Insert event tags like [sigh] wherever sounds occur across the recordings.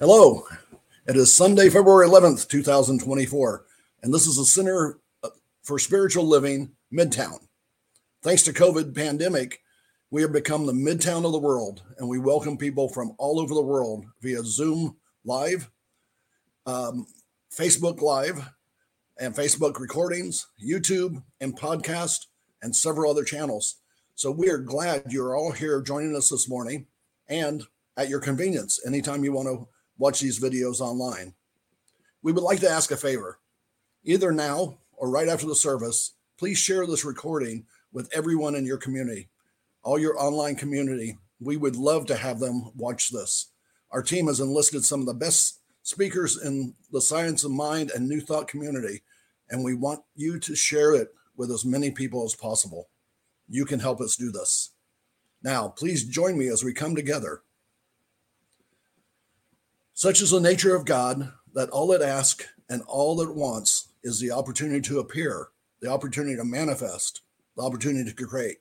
Hello, it is Sunday, February 11th, 2024, and this is the Center for Spiritual Living, Midtown. Thanks to COVID pandemic, we have become the midtown of the world, and we welcome people from all over the world via Zoom Live, um, Facebook Live, and Facebook recordings, YouTube, and podcast, and several other channels. So we are glad you're all here joining us this morning and at your convenience anytime you want to watch these videos online. We would like to ask a favor. Either now or right after the service, please share this recording with everyone in your community, all your online community. We would love to have them watch this. Our team has enlisted some of the best speakers in the science of mind and new thought community, and we want you to share it with as many people as possible. You can help us do this. Now, please join me as we come together such is the nature of God that all it asks and all it wants is the opportunity to appear, the opportunity to manifest, the opportunity to create.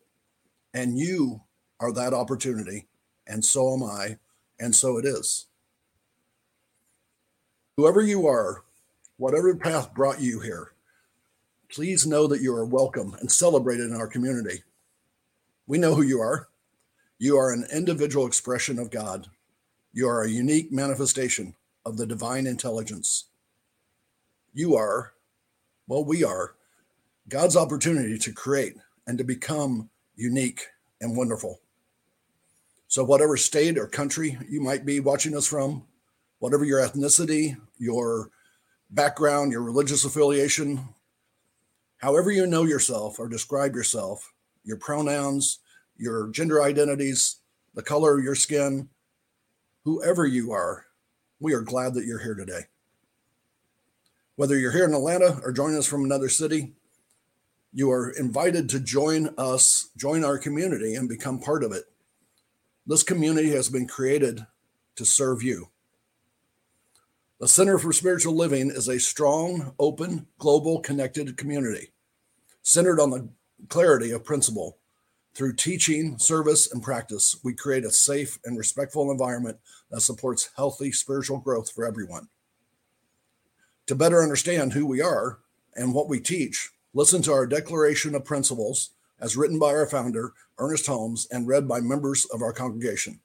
And you are that opportunity, and so am I, and so it is. Whoever you are, whatever path brought you here, please know that you are welcome and celebrated in our community. We know who you are. You are an individual expression of God you are a unique manifestation of the divine intelligence. You are, well, we are, God's opportunity to create and to become unique and wonderful. So, whatever state or country you might be watching us from, whatever your ethnicity, your background, your religious affiliation, however you know yourself or describe yourself, your pronouns, your gender identities, the color of your skin, whoever you are, we are glad that you're here today. Whether you're here in Atlanta or joining us from another city, you are invited to join us, join our community, and become part of it. This community has been created to serve you. The Center for Spiritual Living is a strong, open, global, connected community centered on the clarity of principle through teaching, service, and practice, we create a safe and respectful environment that supports healthy spiritual growth for everyone. To better understand who we are and what we teach, listen to our Declaration of Principles as written by our founder, Ernest Holmes, and read by members of our congregation.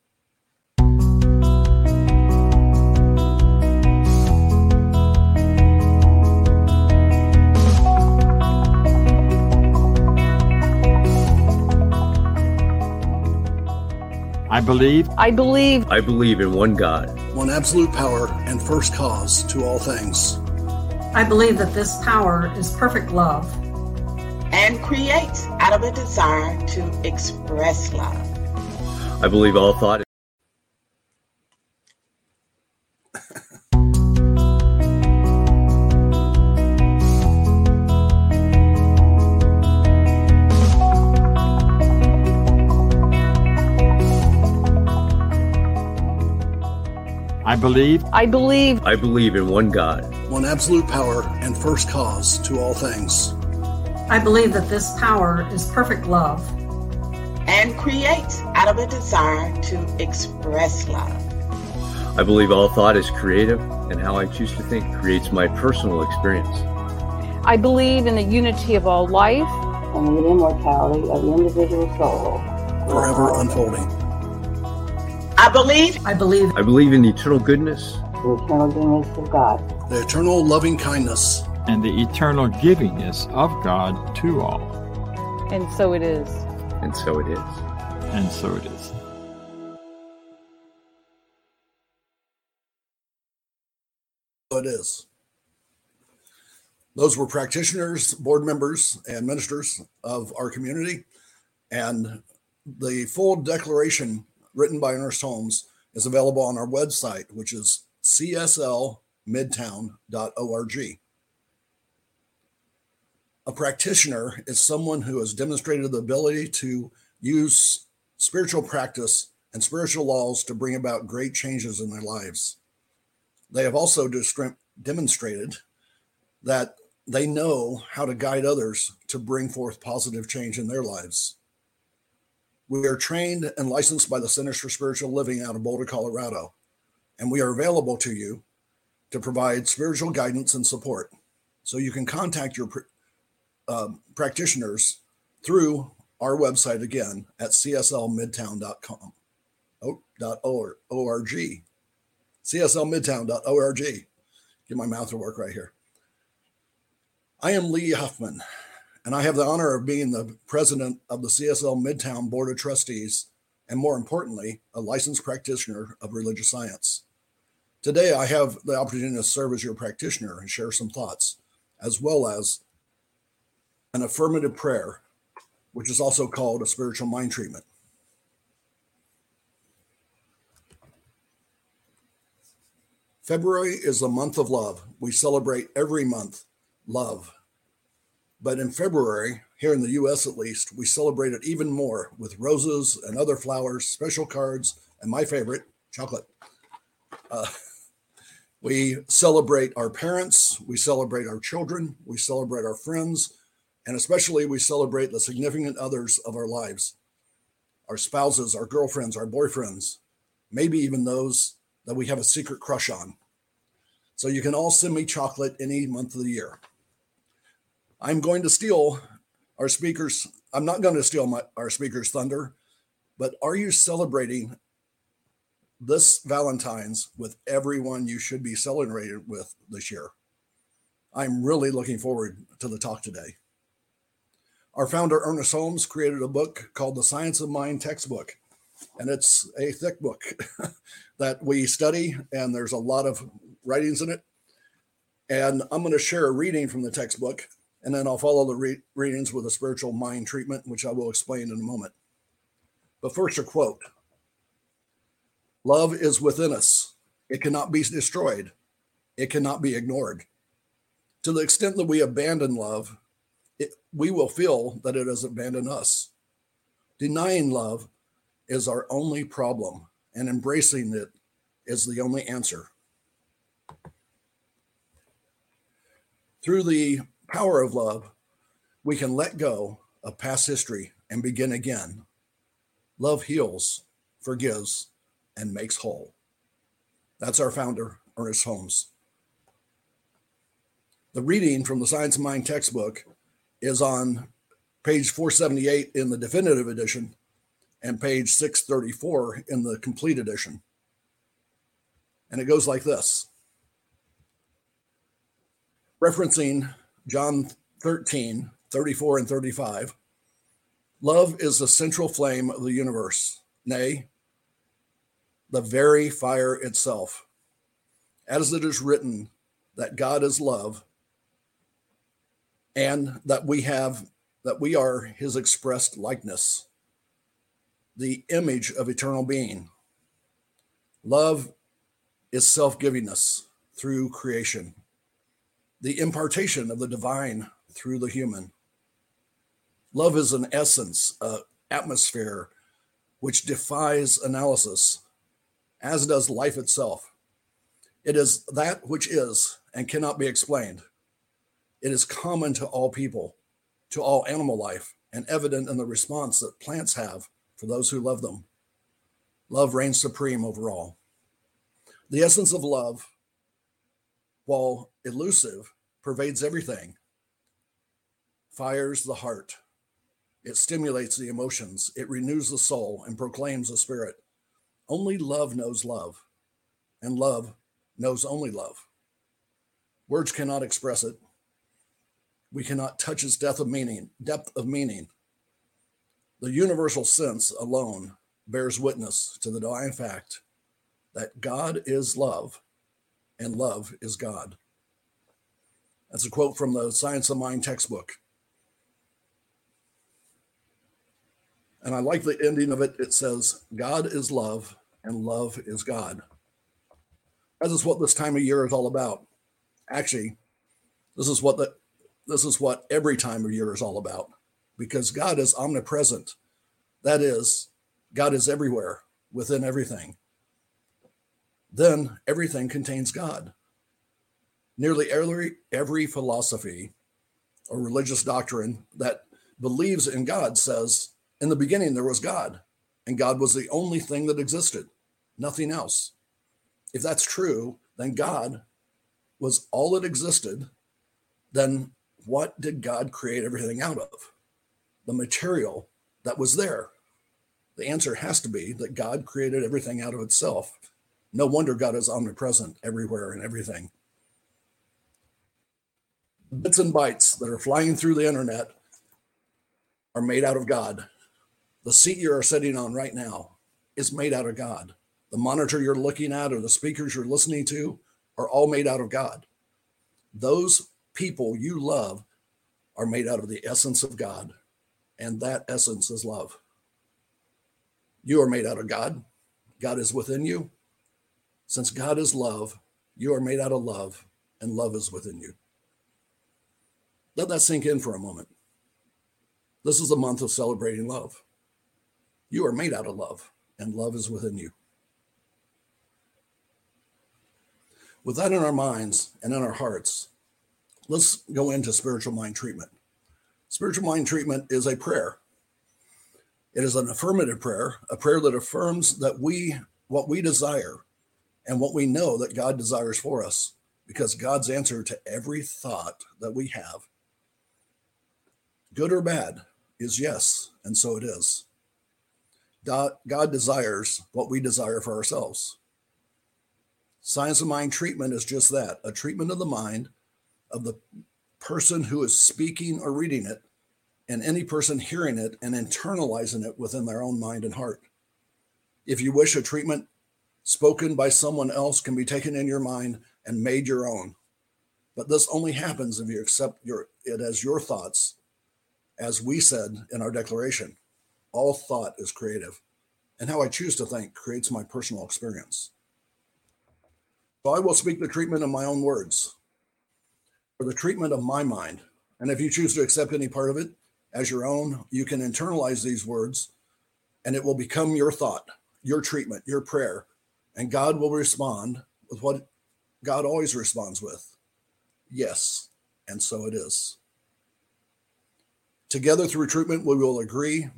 I believe. I believe. I believe in one God, one absolute power and first cause to all things. I believe that this power is perfect love and creates out of a desire to express love. I believe all thought I believe. I believe. I believe in one God, one absolute power and first cause to all things. I believe that this power is perfect love and creates out of a desire to express love. I believe all thought is creative, and how I choose to think creates my personal experience. I believe in the unity of all life and the immortality of the individual soul, forever unfolding. I believe. I believe. I believe in the eternal goodness. The eternal goodness of God. The eternal loving kindness. And the eternal givingness of God to all. And so it is. And so it is. And so it is. So it is. Those were practitioners, board members, and ministers of our community. And the full declaration written by Ernest Holmes, is available on our website, which is cslmidtown.org. A practitioner is someone who has demonstrated the ability to use spiritual practice and spiritual laws to bring about great changes in their lives. They have also demonstrated that they know how to guide others to bring forth positive change in their lives. We are trained and licensed by the Centers for Spiritual Living out of Boulder, Colorado. and we are available to you to provide spiritual guidance and support. So you can contact your uh, practitioners through our website again at cslmidtown.com. Oh, dot org. cslmidtown.org. Get my mouth to work right here. I am Lee Huffman, and I have the honor of being the president of the CSL Midtown Board of Trustees, and more importantly, a licensed practitioner of religious science. Today, I have the opportunity to serve as your practitioner and share some thoughts, as well as an affirmative prayer, which is also called a spiritual mind treatment. February is the month of love. We celebrate every month love. But in February, here in the US at least, we celebrate it even more with roses and other flowers, special cards, and my favorite, chocolate. Uh, we celebrate our parents, we celebrate our children, we celebrate our friends, and especially we celebrate the significant others of our lives our spouses, our girlfriends, our boyfriends, maybe even those that we have a secret crush on. So you can all send me chocolate any month of the year. I'm going to steal our speakers. I'm not going to steal my, our speakers' thunder, but are you celebrating this Valentine's with everyone you should be celebrating with this year? I'm really looking forward to the talk today. Our founder, Ernest Holmes, created a book called The Science of Mind Textbook. And it's a thick book [laughs] that we study, and there's a lot of writings in it. And I'm going to share a reading from the textbook and then I'll follow the re- readings with a spiritual mind treatment, which I will explain in a moment. But first, a quote Love is within us, it cannot be destroyed, it cannot be ignored. To the extent that we abandon love, it, we will feel that it has abandoned us. Denying love is our only problem, and embracing it is the only answer. Through the power of love, we can let go of past history and begin again. Love heals, forgives, and makes whole. That's our founder, Ernest Holmes. The reading from the Science of Mind textbook is on page 478 in the definitive edition and page 634 in the complete edition. And it goes like this referencing John 13, 34 and 35. Love is the central flame of the universe, nay, the very fire itself. As it is written that God is love, and that we have that we are his expressed likeness, the image of eternal being. Love is self-givingness through creation the impartation of the divine through the human. Love is an essence, an atmosphere which defies analysis, as does life itself. It is that which is and cannot be explained. It is common to all people, to all animal life, and evident in the response that plants have for those who love them. Love reigns supreme over all. The essence of love while elusive, pervades everything, fires the heart. It stimulates the emotions, it renews the soul, and proclaims the spirit. Only love knows love, and love knows only love. Words cannot express it. We cannot touch its depth of meaning, depth of meaning. The universal sense alone bears witness to the divine fact that God is love and love is God. That's a quote from the Science of Mind textbook. And I like the ending of it. It says, God is love and love is God. That is what this time of year is all about. Actually, this is what the this is what every time of year is all about because God is omnipresent. That is, God is everywhere within everything then everything contains God. Nearly every, every philosophy or religious doctrine that believes in God says, in the beginning there was God, and God was the only thing that existed, nothing else. If that's true, then God was all that existed. Then what did God create everything out of? The material that was there. The answer has to be that God created everything out of itself. No wonder God is omnipresent everywhere and everything. Bits and bytes that are flying through the internet are made out of God. The seat you are sitting on right now is made out of God. The monitor you're looking at or the speakers you're listening to are all made out of God. Those people you love are made out of the essence of God, and that essence is love. You are made out of God. God is within you. Since God is love, you are made out of love, and love is within you. Let that sink in for a moment. This is a month of celebrating love. You are made out of love, and love is within you. With that in our minds and in our hearts, let's go into spiritual mind treatment. Spiritual mind treatment is a prayer. It is an affirmative prayer, a prayer that affirms that we what we desire and what we know that God desires for us because God's answer to every thought that we have good or bad is yes, and so it is. God desires what we desire for ourselves. Science of mind treatment is just that a treatment of the mind of the person who is speaking or reading it, and any person hearing it and internalizing it within their own mind and heart. If you wish a treatment spoken by someone else can be taken in your mind and made your own. But this only happens if you accept your it as your thoughts, as we said in our declaration. All thought is creative, and how I choose to think creates my personal experience. So I will speak the treatment in my own words, for the treatment of my mind. And if you choose to accept any part of it as your own, you can internalize these words and it will become your thought, your treatment, your prayer. And God will respond with what God always responds with yes. And so it is. Together through treatment, we will agree,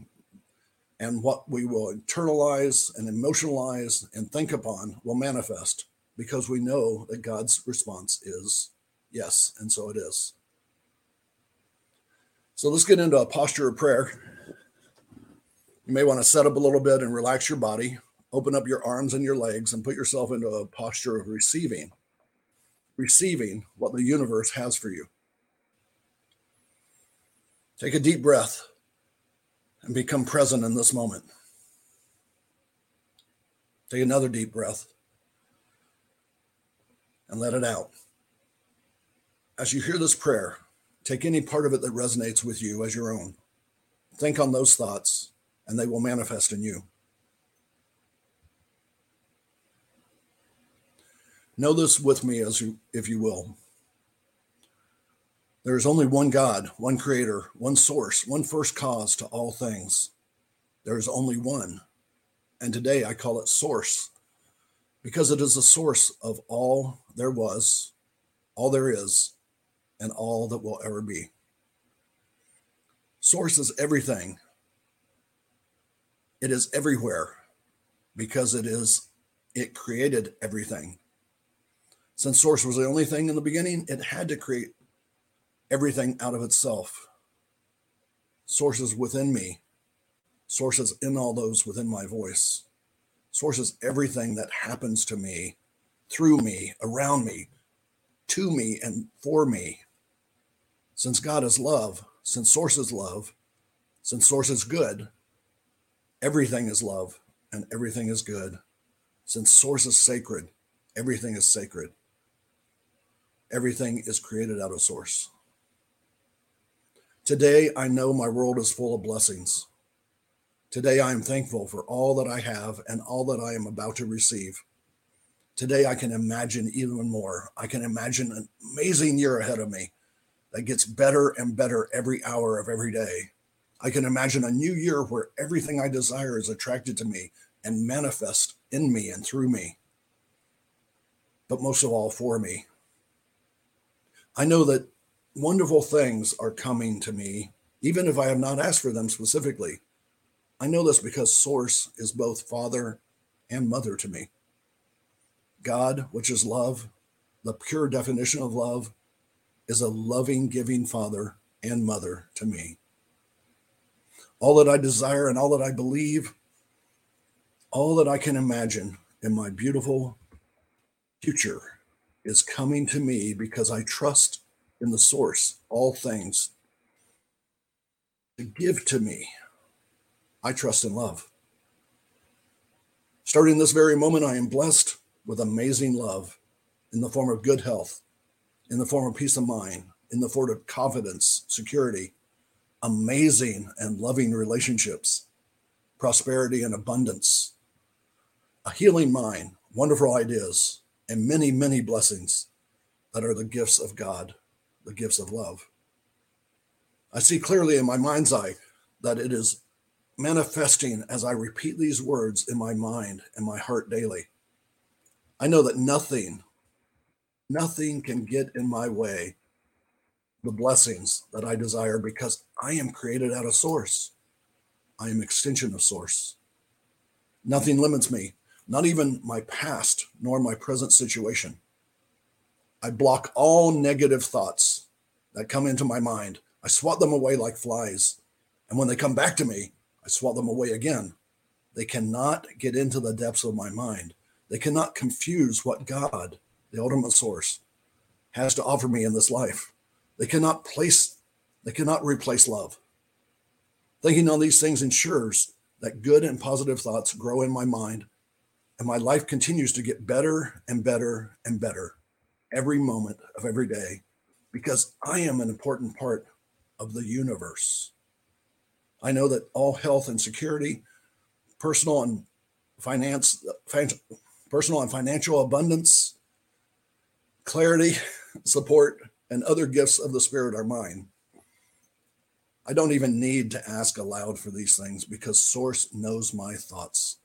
and what we will internalize and emotionalize and think upon will manifest because we know that God's response is yes, and so it is. So let's get into a posture of prayer. You may want to set up a little bit and relax your body, open up your arms and your legs, and put yourself into a posture of receiving, receiving what the universe has for you. Take a deep breath and become present in this moment. Take another deep breath and let it out. As you hear this prayer, take any part of it that resonates with you as your own. Think on those thoughts, and they will manifest in you. Know this with me as you if you will. There is only one God, one creator, one source, one first cause to all things. There is only one. And today I call it source because it is the source of all there was, all there is, and all that will ever be. Source is everything. It is everywhere because it is it created everything. Since source was the only thing in the beginning, it had to create everything out of itself. Sources within me, sources in all those within my voice sources everything that happens to me, through me, around me, to me, and for me. Since God is love, since source is love, since source is good, everything is love and everything is good. Since source is sacred, everything is sacred. Everything is created out of source. Today, I know my world is full of blessings. Today, I am thankful for all that I have and all that I am about to receive. Today, I can imagine even more. I can imagine an amazing year ahead of me that gets better and better every hour of every day. I can imagine a new year where everything I desire is attracted to me and manifest in me and through me, but most of all for me. I know that wonderful things are coming to me, even if I have not asked for them specifically. I know this because Source is both father and mother to me. God, which is love, the pure definition of love, is a loving, giving father and mother to me. All that I desire and all that I believe, all that I can imagine in my beautiful future is coming to me because I trust in the source, all things to give to me. I trust in love. Starting this very moment, I am blessed with amazing love in the form of good health, in the form of peace of mind, in the form of confidence, security, amazing and loving relationships, prosperity and abundance, a healing mind, wonderful ideas, and many, many blessings that are the gifts of God, the gifts of love. I see clearly in my mind's eye that it is manifesting as I repeat these words in my mind and my heart daily. I know that nothing, nothing can get in my way the blessings that I desire because I am created out of source. I am extension of source. Nothing limits me, not even my past nor my present situation. I block all negative thoughts that come into my mind. I swat them away like flies. And when they come back to me, I swat them away again. They cannot get into the depths of my mind. They cannot confuse what God, the ultimate source, has to offer me in this life. They cannot place, they cannot replace love. Thinking on these things ensures that good and positive thoughts grow in my mind, and my life continues to get better and better and better every moment of every day because I am an important part of the universe. I know that all health and security, personal and finance, personal and financial abundance, clarity, support, and other gifts of the Spirit are mine. I don't even need to ask aloud for these things because Source knows my thoughts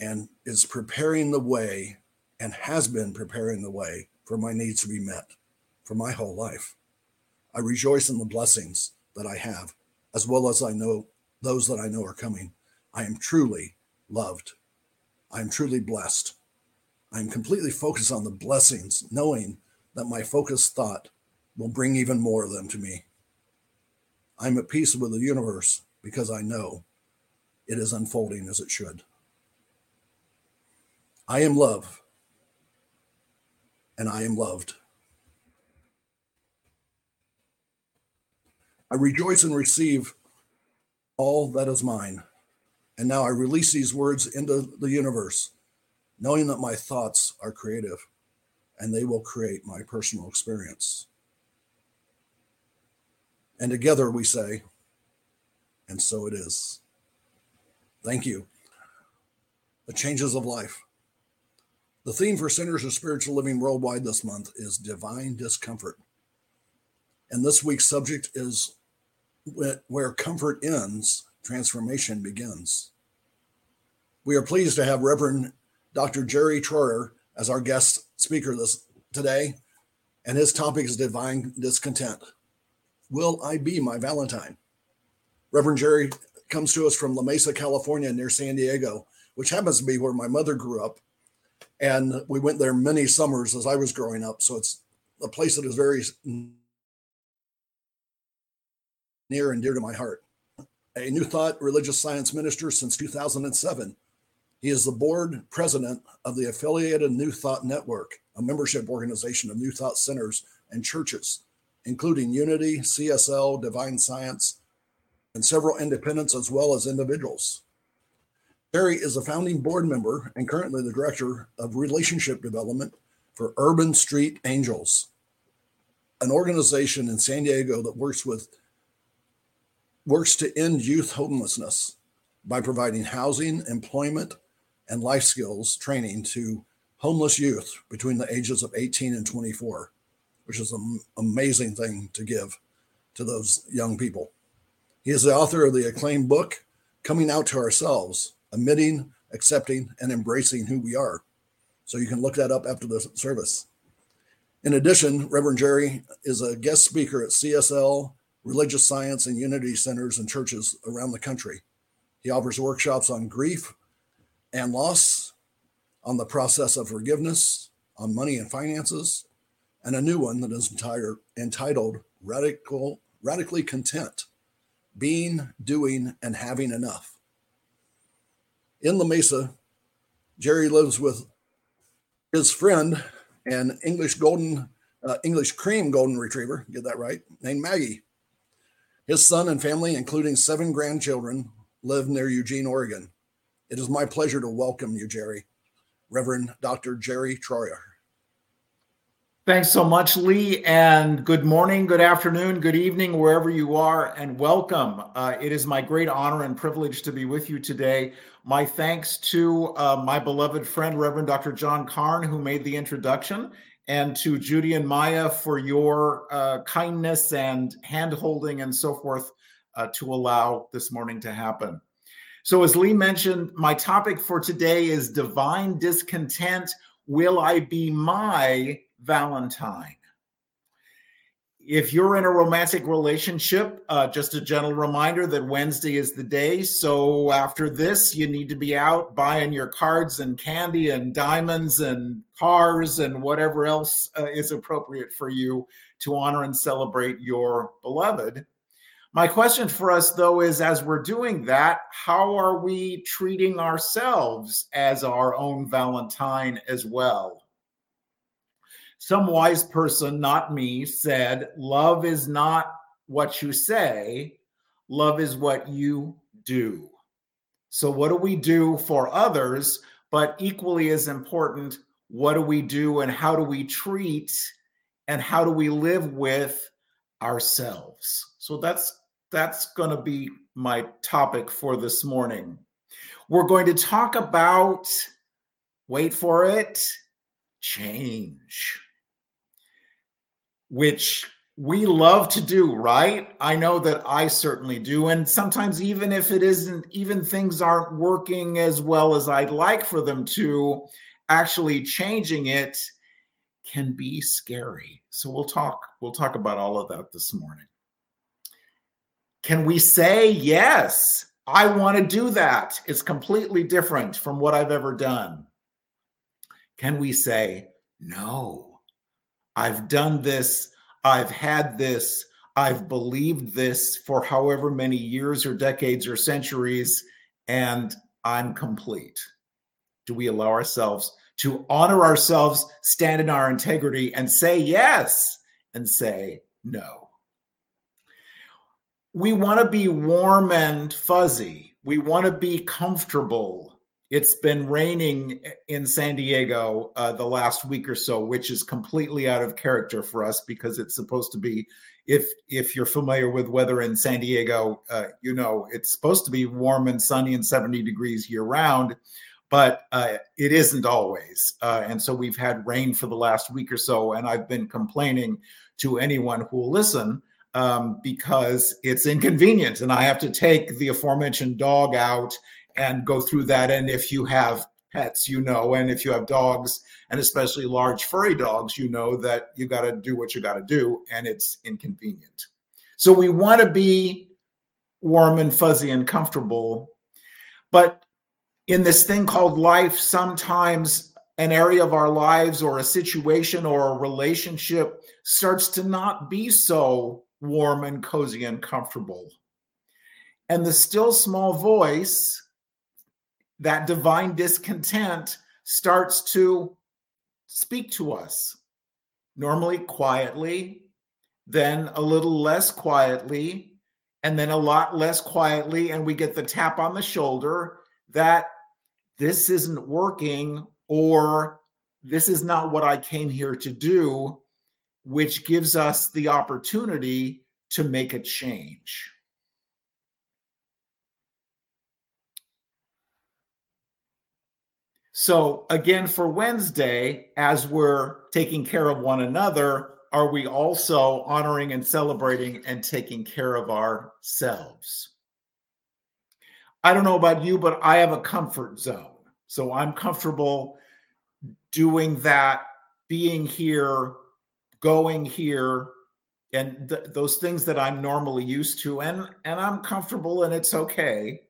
and is preparing the way and has been preparing the way for my needs to be met for my whole life. I rejoice in the blessings that I have, as well as I know those that I know are coming. I am truly loved. I am truly blessed. I am completely focused on the blessings, knowing that my focused thought will bring even more of them to me. I'm at peace with the universe because I know it is unfolding as it should. I am love, and I am loved. I rejoice and receive all that is mine. And now I release these words into the universe, knowing that my thoughts are creative and they will create my personal experience. And together we say, and so it is. Thank you. The changes of life. The theme for Centers of Spiritual Living Worldwide this month is divine discomfort. And this week's subject is where comfort ends, transformation begins. We are pleased to have Reverend Dr. Jerry Troyer as our guest speaker this today, and his topic is divine discontent. Will I be my Valentine? Reverend Jerry comes to us from La Mesa, California, near San Diego, which happens to be where my mother grew up. And we went there many summers as I was growing up. So it's a place that is very near and dear to my heart. A New Thought religious science minister since 2007 he is the board president of the affiliated New Thought Network, a membership organization of New Thought centers and churches, including Unity, CSL, Divine Science, and several independents as well as individuals. Barry is a founding board member and currently the director of relationship development for Urban Street Angels, an organization in San Diego that works with works to end youth homelessness by providing housing, employment, and life skills training to homeless youth between the ages of 18 and 24, which is an amazing thing to give to those young people. He is the author of the acclaimed book, Coming Out to Ourselves Admitting, Accepting, and Embracing Who We Are. So you can look that up after the service. In addition, Reverend Jerry is a guest speaker at CSL, religious science, and unity centers and churches around the country. He offers workshops on grief, and loss, on the process of forgiveness, on money and finances, and a new one that is entire, entitled Radical, Radically Content Being, Doing, and Having Enough. In La Mesa, Jerry lives with his friend, an English golden, uh, English cream golden retriever, get that right, named Maggie. His son and family, including seven grandchildren, live near Eugene, Oregon. It is my pleasure to welcome you, Jerry, Reverend Dr. Jerry Troyer. Thanks so much, Lee, and good morning, good afternoon, good evening, wherever you are, and welcome. Uh, it is my great honor and privilege to be with you today. My thanks to uh, my beloved friend, Reverend Dr. John Karn, who made the introduction, and to Judy and Maya for your uh, kindness and handholding and so forth uh, to allow this morning to happen. So, as Lee mentioned, my topic for today is divine discontent. Will I be my Valentine. If you're in a romantic relationship, uh, just a gentle reminder that Wednesday is the day. So after this, you need to be out buying your cards and candy and diamonds and cars and whatever else uh, is appropriate for you to honor and celebrate your beloved. My question for us, though, is as we're doing that, how are we treating ourselves as our own Valentine as well? Some wise person, not me, said, Love is not what you say, love is what you do. So, what do we do for others? But equally as important, what do we do and how do we treat and how do we live with ourselves? So, that's that's going to be my topic for this morning. We're going to talk about, wait for it, change which we love to do, right? I know that I certainly do. And sometimes, even if it isn't, even things aren't working as well as I'd like for them to, actually changing it can be scary. So we'll talk, we'll talk about all of that this morning. Can we say, yes, I want to do that? It's completely different from what I've ever done. Can we say, no? I've done this, I've had this, I've believed this for however many years or decades or centuries, and I'm complete. Do we allow ourselves to honor ourselves, stand in our integrity, and say yes and say no? We want to be warm and fuzzy. We want to be comfortable it's been raining in San Diego uh, the last week or so, which is completely out of character for us because it's supposed to be. If if you're familiar with weather in San Diego, uh, you know it's supposed to be warm and sunny and 70 degrees year round, but uh, it isn't always. Uh, and so we've had rain for the last week or so, and I've been complaining to anyone who will listen um, because it's inconvenient, and I have to take the aforementioned dog out and go through that. And if you have pets, you know, and if you have dogs, and especially large furry dogs, you know that you got to do what you got to do, and it's inconvenient. So we want to be warm and fuzzy and comfortable. But in this thing called life, sometimes an area of our lives or a situation or a relationship starts to not be so warm and cozy and comfortable. And the still small voice that divine discontent starts to speak to us, normally quietly, then a little less quietly, and then a lot less quietly. And we get the tap on the shoulder that this isn't working or this is not what I came here to do, which gives us the opportunity to make a change. So, again, for Wednesday, as we're taking care of one another, are we also honoring and celebrating and taking care of ourselves? I don't know about you, but I have a comfort zone. So I'm comfortable doing that, being here, going here, and th- those things that I'm normally used to. And, and I'm comfortable and it's okay.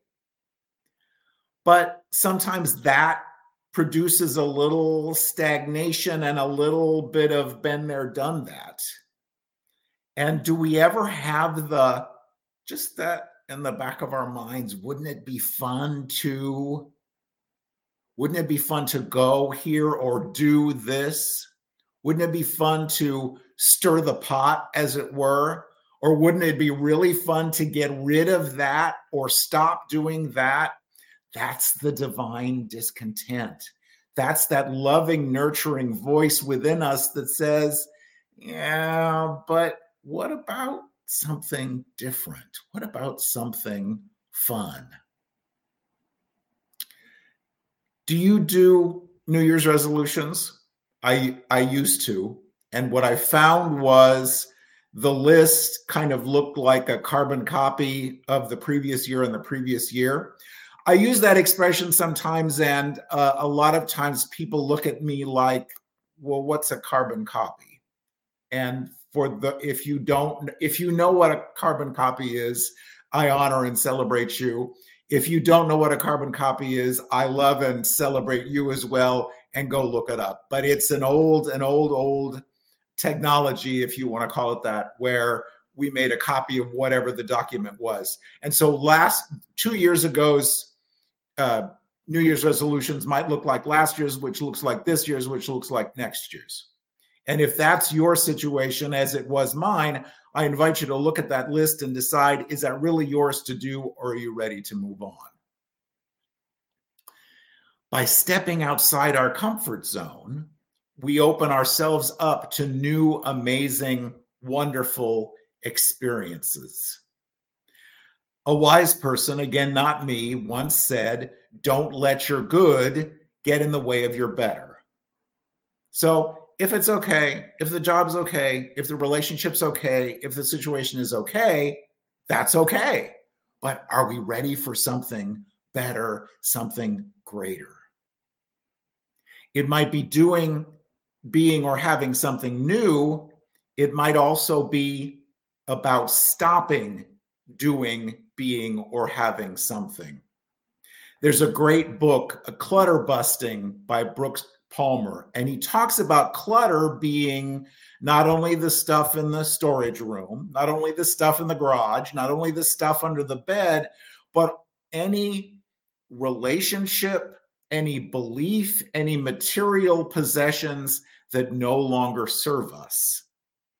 But sometimes that produces a little stagnation and a little bit of been there, done that. And do we ever have the just that in the back of our minds? Wouldn't it be fun to? Wouldn't it be fun to go here or do this? Wouldn't it be fun to stir the pot, as it were? Or wouldn't it be really fun to get rid of that or stop doing that? That's the divine discontent. That's that loving, nurturing voice within us that says, Yeah, but what about something different? What about something fun? Do you do New Year's resolutions? I I used to, and what I found was the list kind of looked like a carbon copy of the previous year and the previous year. I use that expression sometimes, and uh, a lot of times people look at me like, "Well, what's a carbon copy?" And for the if you don't if you know what a carbon copy is, I honor and celebrate you. If you don't know what a carbon copy is, I love and celebrate you as well and go look it up. But it's an old, an old, old technology, if you want to call it that, where we made a copy of whatever the document was. And so last two years ago's uh, New Year's resolutions might look like last year's, which looks like this year's, which looks like next year's. And if that's your situation, as it was mine, I invite you to look at that list and decide is that really yours to do, or are you ready to move on? By stepping outside our comfort zone, we open ourselves up to new, amazing, wonderful experiences. A wise person, again, not me, once said, Don't let your good get in the way of your better. So, if it's okay, if the job's okay, if the relationship's okay, if the situation is okay, that's okay. But are we ready for something better, something greater? It might be doing, being, or having something new. It might also be about stopping doing, being, or having something. There's a great book, A Clutter Busting by Brooks Palmer, and he talks about clutter being not only the stuff in the storage room, not only the stuff in the garage, not only the stuff under the bed, but any relationship, any belief, any material possessions that no longer serve us.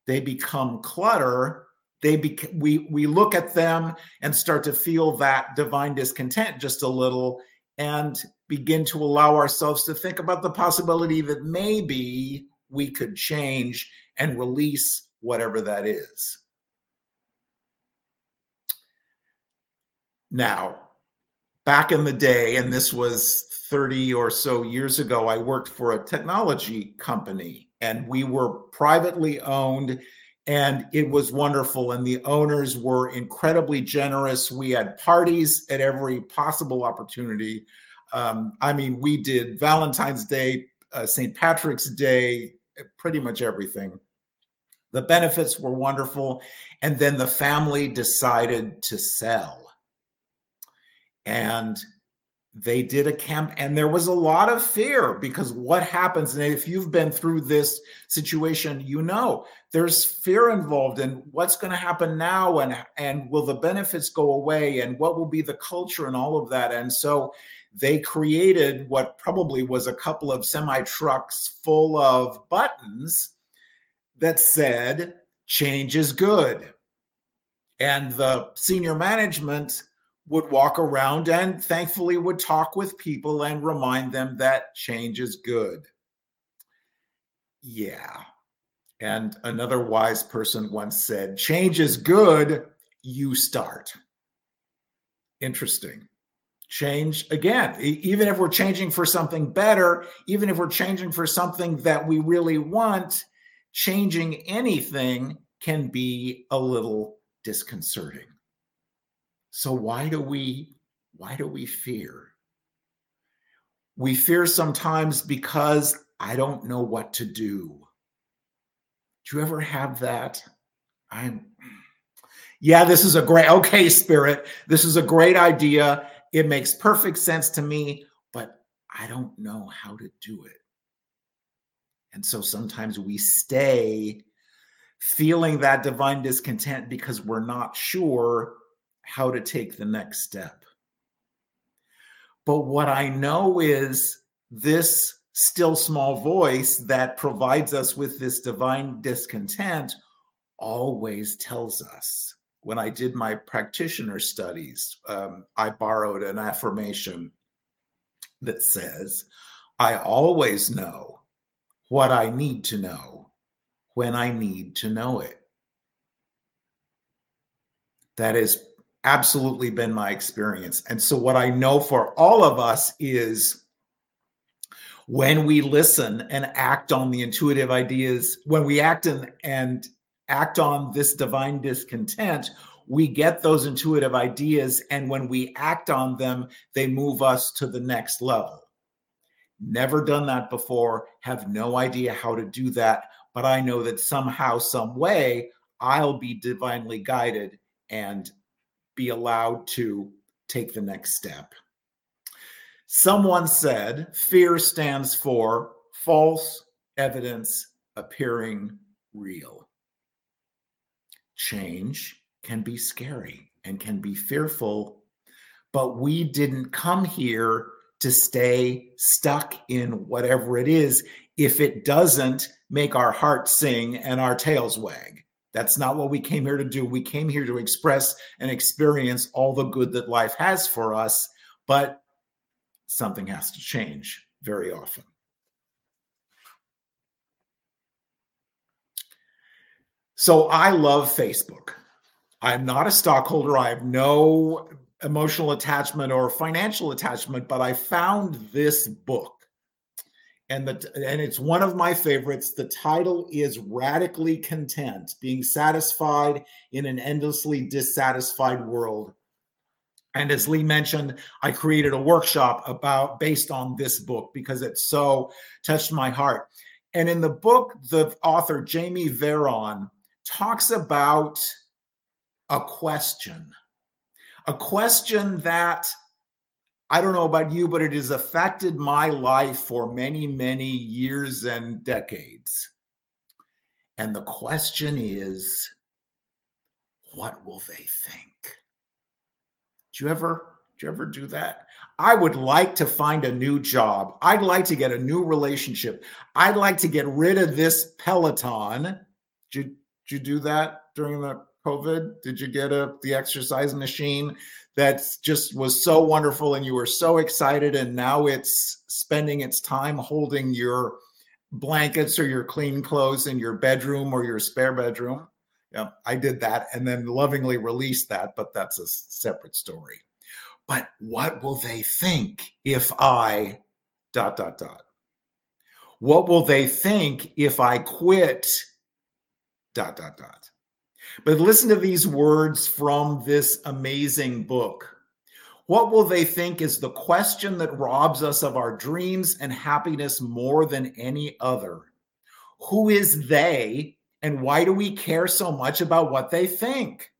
They become clutter. They bec- we we look at them and start to feel that divine discontent just a little and begin to allow ourselves to think about the possibility that maybe we could change and release whatever that is. Now, back in the day, and this was 30 or so years ago, I worked for a technology company and we were privately owned and it was wonderful. And the owners were incredibly generous. We had parties at every possible opportunity. Um, I mean, we did Valentine's Day, uh, St. Patrick's Day, pretty much everything. The benefits were wonderful. And then the family decided to sell. And they did a camp and there was a lot of fear because what happens and if you've been through this situation you know there's fear involved in what's going to happen now and and will the benefits go away and what will be the culture and all of that. And so they created what probably was a couple of semi trucks full of buttons that said change is good. And the senior management would walk around and thankfully would talk with people and remind them that change is good. Yeah. And another wise person once said, change is good, you start. Interesting. Change again, even if we're changing for something better, even if we're changing for something that we really want, changing anything can be a little disconcerting. So why do we why do we fear? We fear sometimes because I don't know what to do. Do you ever have that? I'm yeah, this is a great okay, spirit. This is a great idea. It makes perfect sense to me, but I don't know how to do it. And so sometimes we stay feeling that divine discontent because we're not sure how to take the next step. But what I know is this still small voice that provides us with this divine discontent always tells us. When I did my practitioner studies, um, I borrowed an affirmation that says, I always know what I need to know when I need to know it. That has absolutely been my experience. And so, what I know for all of us is when we listen and act on the intuitive ideas, when we act and, and act on this divine discontent, we get those intuitive ideas. And when we act on them, they move us to the next level. Never done that before, have no idea how to do that. But I know that somehow, some way, I'll be divinely guided and be allowed to take the next step. Someone said fear stands for false evidence appearing real. Change can be scary and can be fearful, but we didn't come here to stay stuck in whatever it is if it doesn't make our hearts sing and our tails wag. That's not what we came here to do. We came here to express and experience all the good that life has for us, but something has to change very often. So I love Facebook. I'm not a stockholder. I have no emotional attachment or financial attachment, but I found this book. And the and it's one of my favorites. The title is Radically Content, being satisfied in an endlessly dissatisfied world and as Lee mentioned, I created a workshop about based on this book because it so touched my heart. And in the book, the author Jamie Varon talks about a question, a question that I don't know about you, but it has affected my life for many, many years and decades. And the question is, what will they think? Do you ever do you ever do that? I would like to find a new job. I'd like to get a new relationship. I'd like to get rid of this Peloton. Did you, did you do that during the COVID? Did you get a the exercise machine that just was so wonderful and you were so excited and now it's spending its time holding your blankets or your clean clothes in your bedroom or your spare bedroom? Yeah, I did that and then lovingly released that, but that's a separate story. But what will they think if I dot dot dot? What will they think if I quit dot dot dot? But listen to these words from this amazing book. What will they think is the question that robs us of our dreams and happiness more than any other? Who is they and why do we care so much about what they think?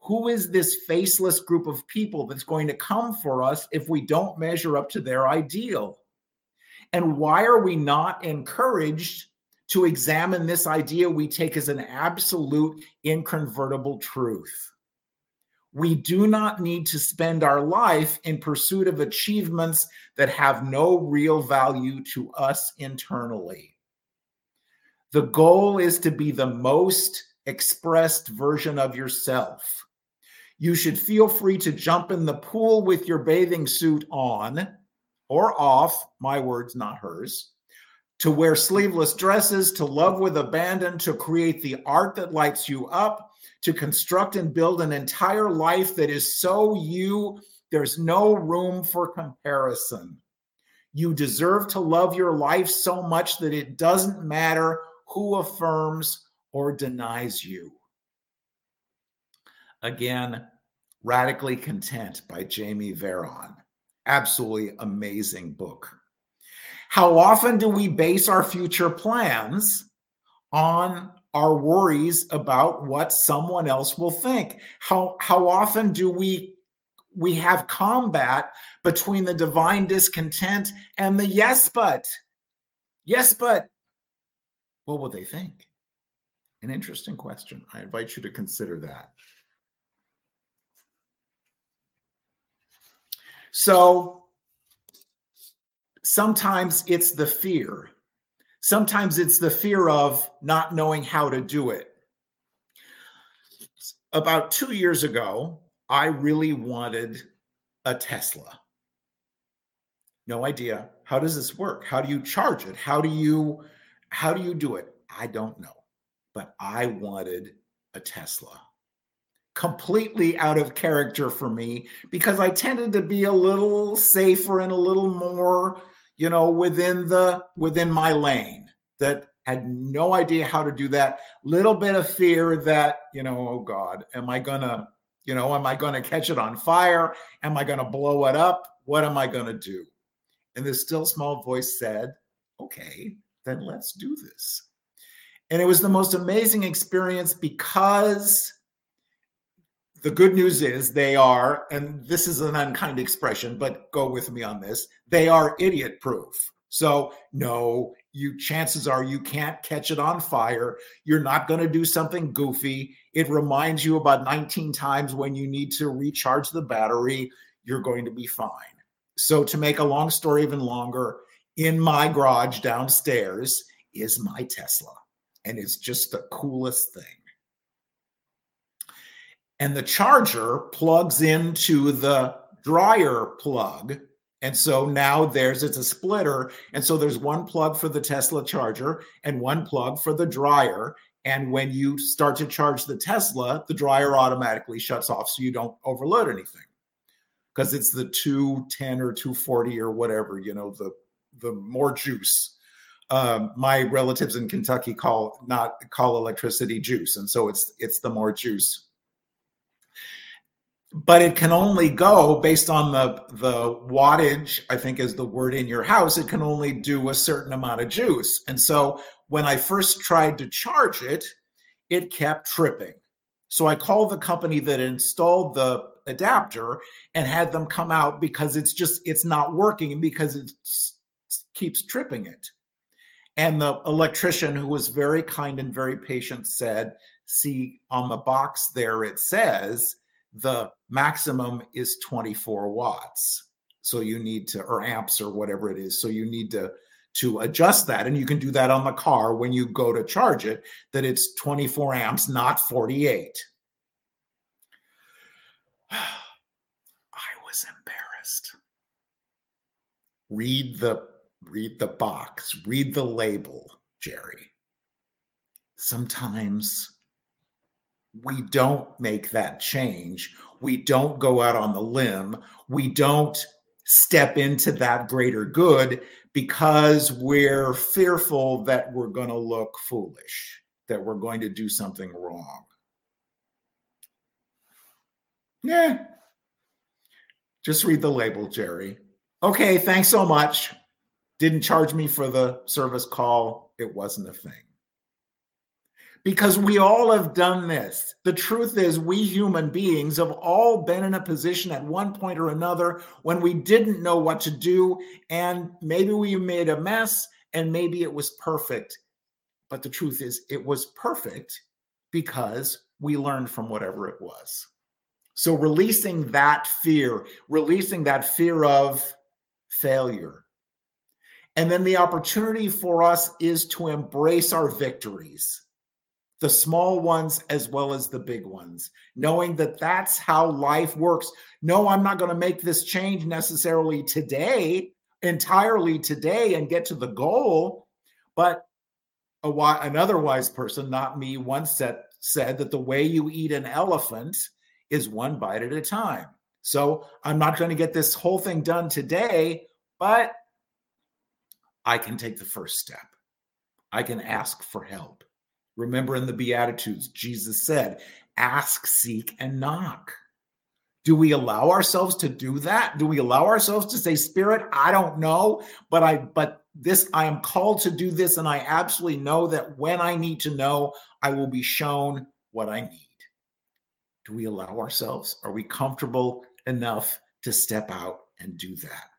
Who is this faceless group of people that's going to come for us if we don't measure up to their ideal? And why are we not encouraged to examine this idea we take as an absolute inconvertible truth? We do not need to spend our life in pursuit of achievements that have no real value to us internally. The goal is to be the most expressed version of yourself. You should feel free to jump in the pool with your bathing suit on or off, my words, not hers, to wear sleeveless dresses, to love with abandon, to create the art that lights you up, to construct and build an entire life that is so you, there's no room for comparison. You deserve to love your life so much that it doesn't matter who affirms or denies you. Again, Radically Content by Jamie Varon. Absolutely amazing book. How often do we base our future plans on our worries about what someone else will think? How, how often do we we have combat between the divine discontent and the yes, but. Yes, but. What will they think? An interesting question. I invite you to consider that. So sometimes it's the fear. Sometimes it's the fear of not knowing how to do it. About two years ago, I really wanted a Tesla. No idea. How does this work? How do you charge it? How do you how do you do it? I don't know. But I wanted a Tesla completely out of character for me because I tended to be a little safer and a little more, you know, within the within my lane. That had no idea how to do that. Little bit of fear that, you know, oh God, am I gonna, you know, am I gonna catch it on fire? Am I gonna blow it up? What am I gonna do? And the still small voice said, Okay, then let's do this. And it was the most amazing experience because the good news is they are, and this is an unkind expression, but go with me on this, they are idiot proof. So, no, you chances are you can't catch it on fire. You're not going to do something goofy. It reminds you about 19 times when you need to recharge the battery. You're going to be fine. So, to make a long story even longer, in my garage downstairs is my Tesla, and it's just the coolest thing and the charger plugs into the dryer plug. And so now there's it's a splitter. And so there's one plug for the Tesla charger and one plug for the dryer. And when you start to charge the Tesla, the dryer automatically shuts off so you don't overload anything. Because it's the 210 or 240 or whatever, you know, the the more juice. Um, my relatives in Kentucky call not call electricity juice. And so it's it's the more juice but it can only go based on the the wattage i think is the word in your house it can only do a certain amount of juice. And so when i first tried to charge it it kept tripping. So i called the company that installed the adapter and had them come out because it's just it's not working because it keeps tripping it. And the electrician who was very kind and very patient said see on the box there it says the maximum is 24 watts. So you need to, or amps or whatever it is. So you need to to adjust that. And you can do that on the car when you go to charge it, that it's 24 amps, not 48. [sighs] I was embarrassed. Read the read the box, read the label, Jerry. Sometimes we don't make that change. We don't go out on the limb. We don't step into that greater good because we're fearful that we're going to look foolish, that we're going to do something wrong. Yeah. Just read the label, Jerry. Okay, thanks so much. Didn't charge me for the service call. It wasn't a thing because we all have done this. The truth is, we human beings have all been in a position at one point or another when we didn't know what to do. And maybe we made a mess and maybe it was perfect. But the truth is, it was perfect because we learned from whatever it was. So, releasing that fear, releasing that fear of failure. And then the opportunity for us is to embrace our victories the small ones as well as the big ones, knowing that that's how life works. No, I'm not going to make this change necessarily today, entirely today, and get to the goal. But a, another wise person, not me, once said, said that the way you eat an elephant is one bite at a time. So I'm not going to get this whole thing done today, but I can take the first step. I can ask for help. Remember in the Beatitudes, Jesus said, ask, seek, and knock. Do we allow ourselves to do that? Do we allow ourselves to say, Spirit, I don't know, but I, but this, I am called to do this, and I absolutely know that when I need to know, I will be shown what I need. Do we allow ourselves? Are we comfortable enough to step out and do that.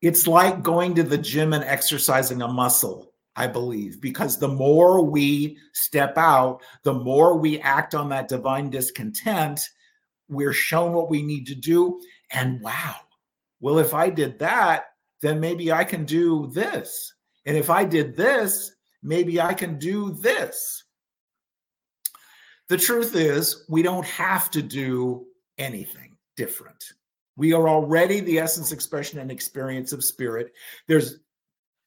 It's like going to the gym and exercising a muscle, I believe, because the more we step out, the more we act on that divine discontent, we're shown what we need to do. And wow, well, if I did that, then maybe I can do this. And if I did this, maybe I can do this. The truth is, we don't have to do anything different. We are already the essence, expression, and experience of spirit. There's,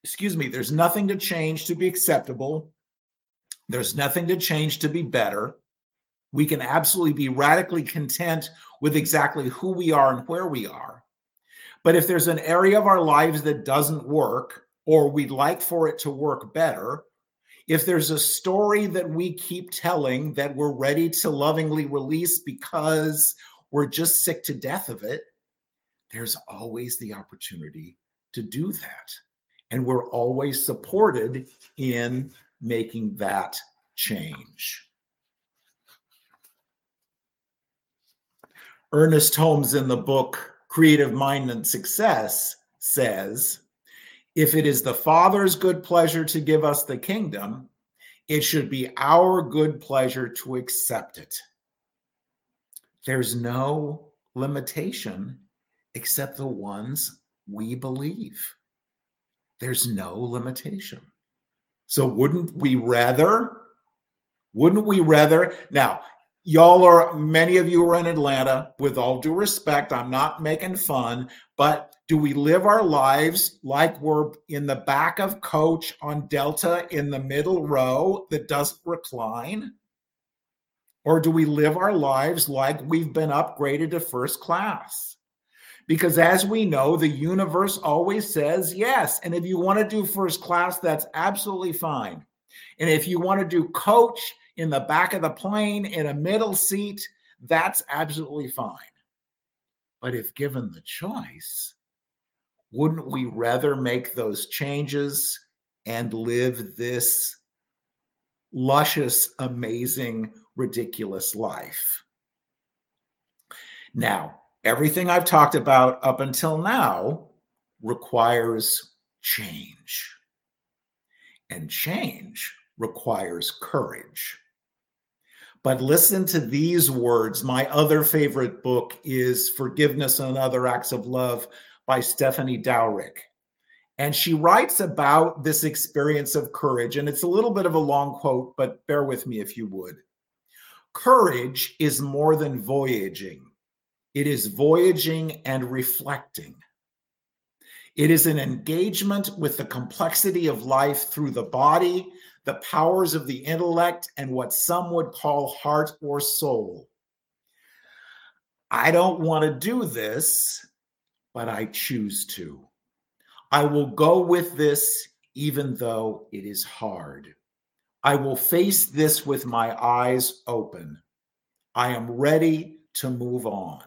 excuse me, there's nothing to change to be acceptable. There's nothing to change to be better. We can absolutely be radically content with exactly who we are and where we are. But if there's an area of our lives that doesn't work, or we'd like for it to work better, if there's a story that we keep telling that we're ready to lovingly release because we're just sick to death of it, there's always the opportunity to do that. And we're always supported in making that change. Ernest Holmes in the book Creative Mind and Success says if it is the Father's good pleasure to give us the kingdom, it should be our good pleasure to accept it. There's no limitation except the ones we believe. There's no limitation. So, wouldn't we rather? Wouldn't we rather? Now, y'all are, many of you are in Atlanta. With all due respect, I'm not making fun, but do we live our lives like we're in the back of coach on Delta in the middle row that doesn't recline? Or do we live our lives like we've been upgraded to first class? Because as we know, the universe always says yes. And if you want to do first class, that's absolutely fine. And if you want to do coach in the back of the plane in a middle seat, that's absolutely fine. But if given the choice, wouldn't we rather make those changes and live this luscious, amazing, ridiculous life? Now, everything I've talked about up until now requires change. And change requires courage. But listen to these words. My other favorite book is Forgiveness and Other Acts of Love by Stephanie Dowrick. And she writes about this experience of courage. And it's a little bit of a long quote, but bear with me if you would. Courage is more than voyaging, it is voyaging and reflecting. It is an engagement with the complexity of life through the body, the powers of the intellect, and what some would call heart or soul. I don't want to do this but I choose to. I will go with this even though it is hard. I will face this with my eyes open. I am ready to move on.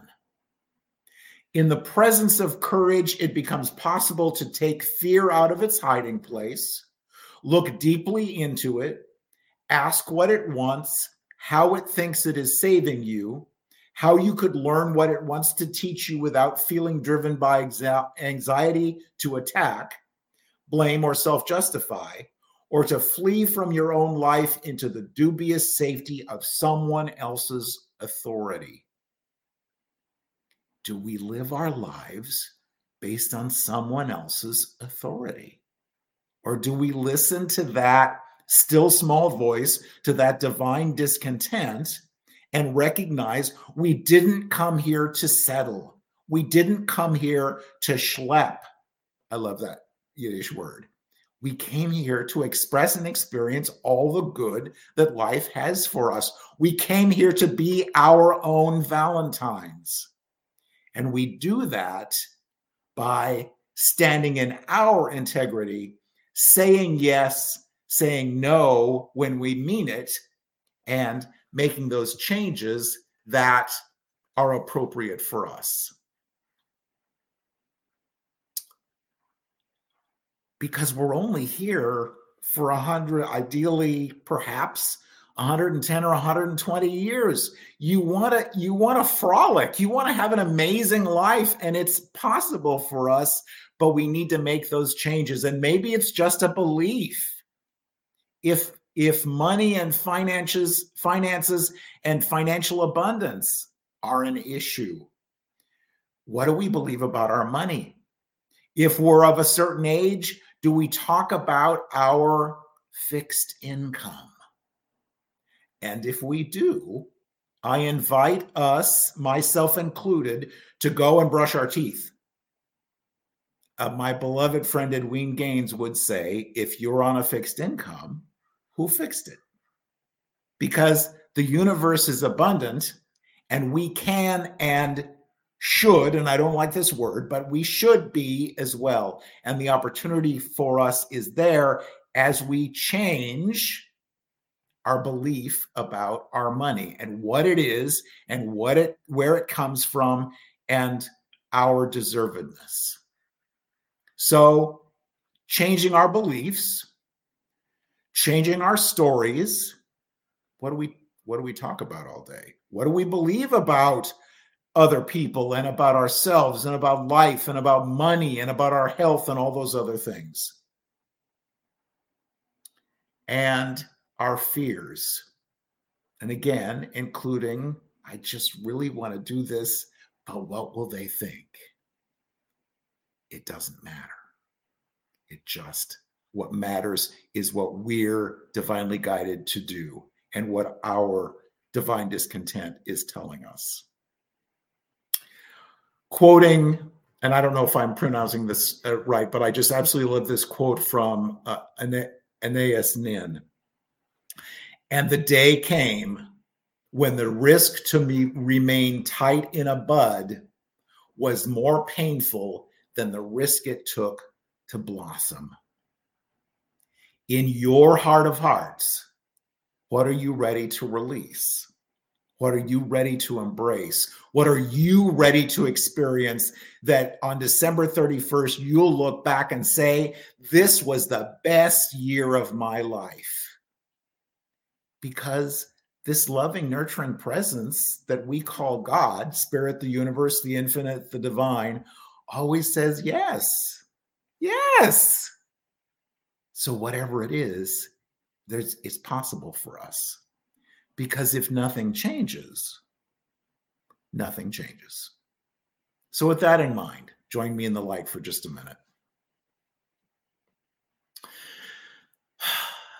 In the presence of courage, it becomes possible to take fear out of its hiding place, look deeply into it, ask what it wants, how it thinks it is saving you, how you could learn what it wants to teach you without feeling driven by anxiety to attack, blame, or self justify, or to flee from your own life into the dubious safety of someone else's authority. Do we live our lives based on someone else's authority? Or do we listen to that still small voice, to that divine discontent? and recognize we didn't come here to settle. We didn't come here to schlep. I love that Yiddish word. We came here to express and experience all the good that life has for us. We came here to be our own Valentines. And we do that by standing in our integrity, saying yes, saying no when we mean it, and making those changes that are appropriate for us. Because we're only here for a hundred, ideally, perhaps 110 or 120 years. You want to you want to frolic. You want to have an amazing life and it's possible for us, but we need to make those changes and maybe it's just a belief. If if money and finances finances and financial abundance are an issue, what do we believe about our money? If we're of a certain age, do we talk about our fixed income? And if we do, I invite us, myself included, to go and brush our teeth. Uh, my beloved friend Edwene Gaines would say if you're on a fixed income, who fixed it? Because the universe is abundant and we can and should, and I don't like this word, but we should be as well. And the opportunity for us is there as we change our belief about our money and what it is and what it where it comes from and our deservedness. So changing our beliefs, changing our stories, what do we what do we talk about all day? What do we believe about other people and about ourselves and about life and about money and about our health and all those other things. And our fears. And again, including, I just really want to do this, but what will they think? It doesn't matter. It just, what matters is what we're divinely guided to do and what our divine discontent is telling us quoting, and I don't know if I'm pronouncing this uh, right, but I just absolutely love this quote from uh, Anais Nin. And the day came when the risk to me remain tight in a bud was more painful than the risk it took to blossom. In your heart of hearts, what are you ready to release? What are you ready to embrace? What are you ready to experience that on December 31st, you'll look back and say, This was the best year of my life? Because this loving, nurturing presence that we call God, Spirit, the universe, the infinite, the divine, always says yes. Yes. So, whatever it is, there's, it's possible for us. Because if nothing changes, nothing changes. So, with that in mind, join me in the light for just a minute.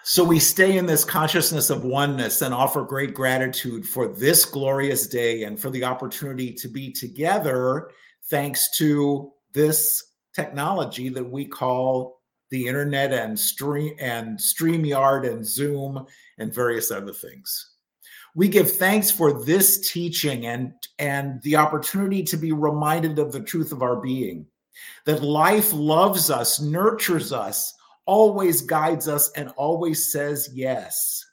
So we stay in this consciousness of oneness and offer great gratitude for this glorious day and for the opportunity to be together thanks to this technology that we call the internet and stream and StreamYard and Zoom and various other things. We give thanks for this teaching and and the opportunity to be reminded of the truth of our being that life loves us nurtures us always guides us and always says yes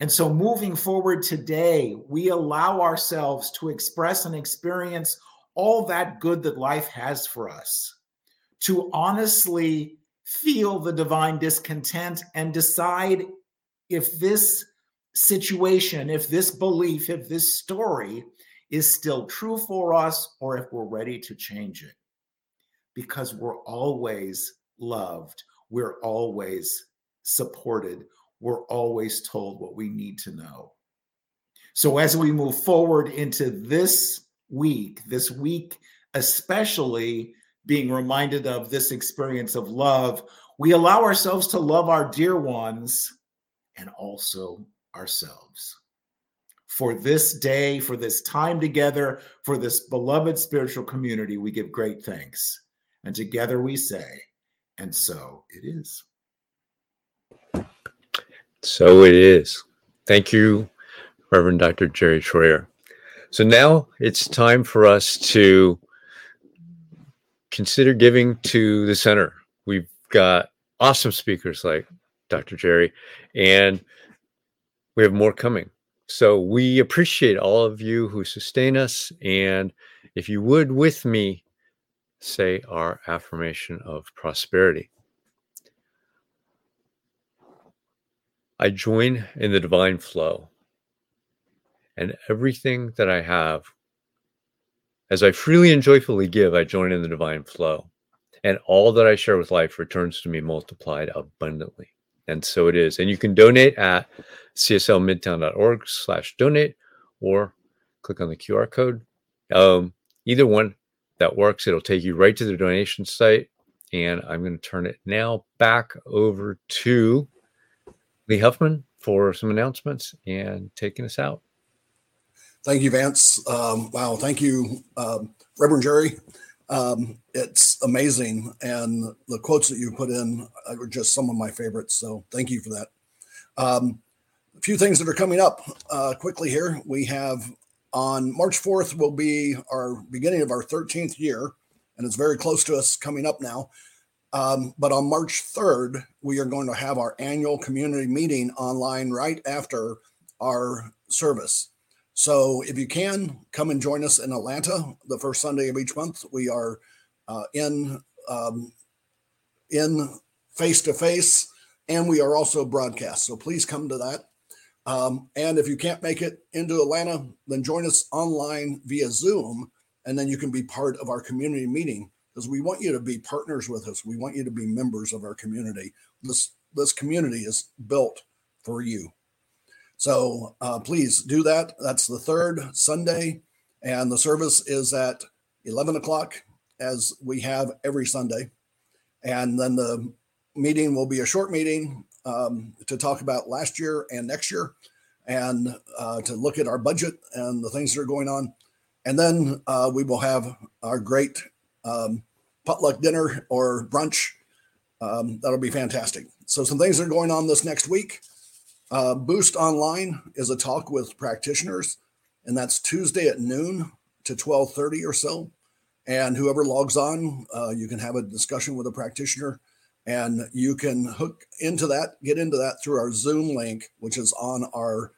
and so moving forward today we allow ourselves to express and experience all that good that life has for us to honestly feel the divine discontent and decide if this situation, if this belief, if this story is still true for us, or if we're ready to change it. Because we're always loved, we're always supported, we're always told what we need to know. So, as we move forward into this week, this week, especially being reminded of this experience of love, we allow ourselves to love our dear ones and also ourselves. For this day, for this time together, for this beloved spiritual community, we give great thanks. And together we say, and so it is. So it is. Thank you, Reverend Dr. Jerry Troyer. So now it's time for us to consider giving to the center. We've got awesome speakers like Dr. Jerry, and we have more coming. So we appreciate all of you who sustain us. And if you would, with me, say our affirmation of prosperity. I join in the divine flow. And everything that I have, as I freely and joyfully give, I join in the divine flow. And all that I share with life returns to me multiplied abundantly. And so it is. And you can donate at cslmidtown.org slash donate or click on the QR code. Um, either one that works. It'll take you right to the donation site. And I'm going to turn it now back over to Lee Huffman for some announcements and taking us out. Thank you, Vance. Um, wow. Thank you, um, Reverend Jerry. Um, it's amazing. And the quotes that you put in are just some of my favorites. So thank you for that. Um, a few things that are coming up uh, quickly here. We have on March 4th will be our beginning of our 13th year, and it's very close to us coming up now. Um, but on March 3rd, we are going to have our annual community meeting online right after our service. So if you can, come and join us in Atlanta the first Sunday of each month. We are uh, in um, in face to face, and we are also broadcast. So please come to that. Um, and if you can't make it into Atlanta, then join us online via Zoom, and then you can be part of our community meeting because we want you to be partners with us. We want you to be members of our community. This this community is built for you. So uh, please do that. That's the third Sunday, and the service is at 11 o'clock, as we have every Sunday. And then the meeting will be a short meeting um, to talk about last year and next year and uh, to look at our budget and the things that are going on. And then uh, we will have our great um, potluck dinner or brunch. Um, that'll be fantastic. So, some things that are going on this next week. Uh, Boost Online is a talk with practitioners, and that's Tuesday at noon to 12:30 or so. And whoever logs on, uh, you can have a discussion with a practitioner and you can hook into that, get into that through our Zoom link, which is on our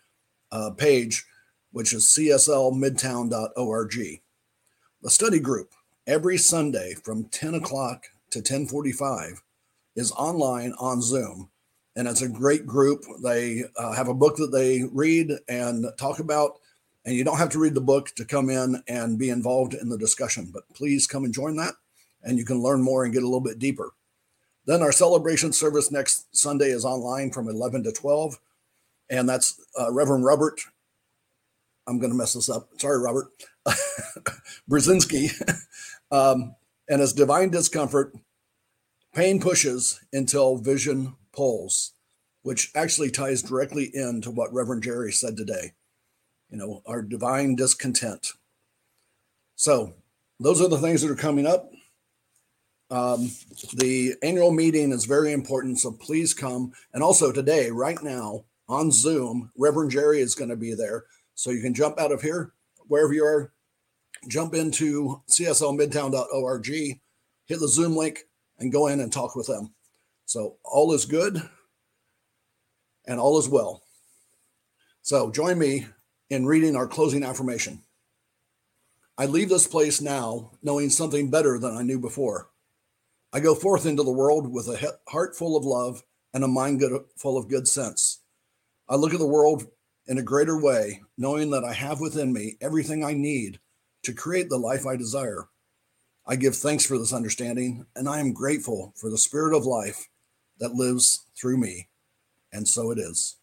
uh, page, which is cslmidtown.org. The study group every Sunday from 10 o'clock to 1045 is online on Zoom. And it's a great group. They uh, have a book that they read and talk about. And you don't have to read the book to come in and be involved in the discussion, but please come and join that. And you can learn more and get a little bit deeper. Then our celebration service next Sunday is online from 11 to 12. And that's uh, Reverend Robert. I'm going to mess this up. Sorry, Robert. [laughs] Brzezinski. [laughs] um, and as divine discomfort, pain pushes until vision pulls, which actually ties directly into what Reverend Jerry said today. You know, our divine discontent. So, those are the things that are coming up. Um, the annual meeting is very important, so please come. And also today, right now on Zoom, Reverend Jerry is going to be there. So you can jump out of here, wherever you are, jump into cslmidtown.org, hit the Zoom link, and go in and talk with them. So all is good and all is well. So join me in reading our closing affirmation. I leave this place now knowing something better than I knew before. I go forth into the world with a heart full of love and a mind good, full of good sense. I look at the world in a greater way, knowing that I have within me everything I need to create the life I desire. I give thanks for this understanding, and I am grateful for the spirit of life that lives through me. And so it is.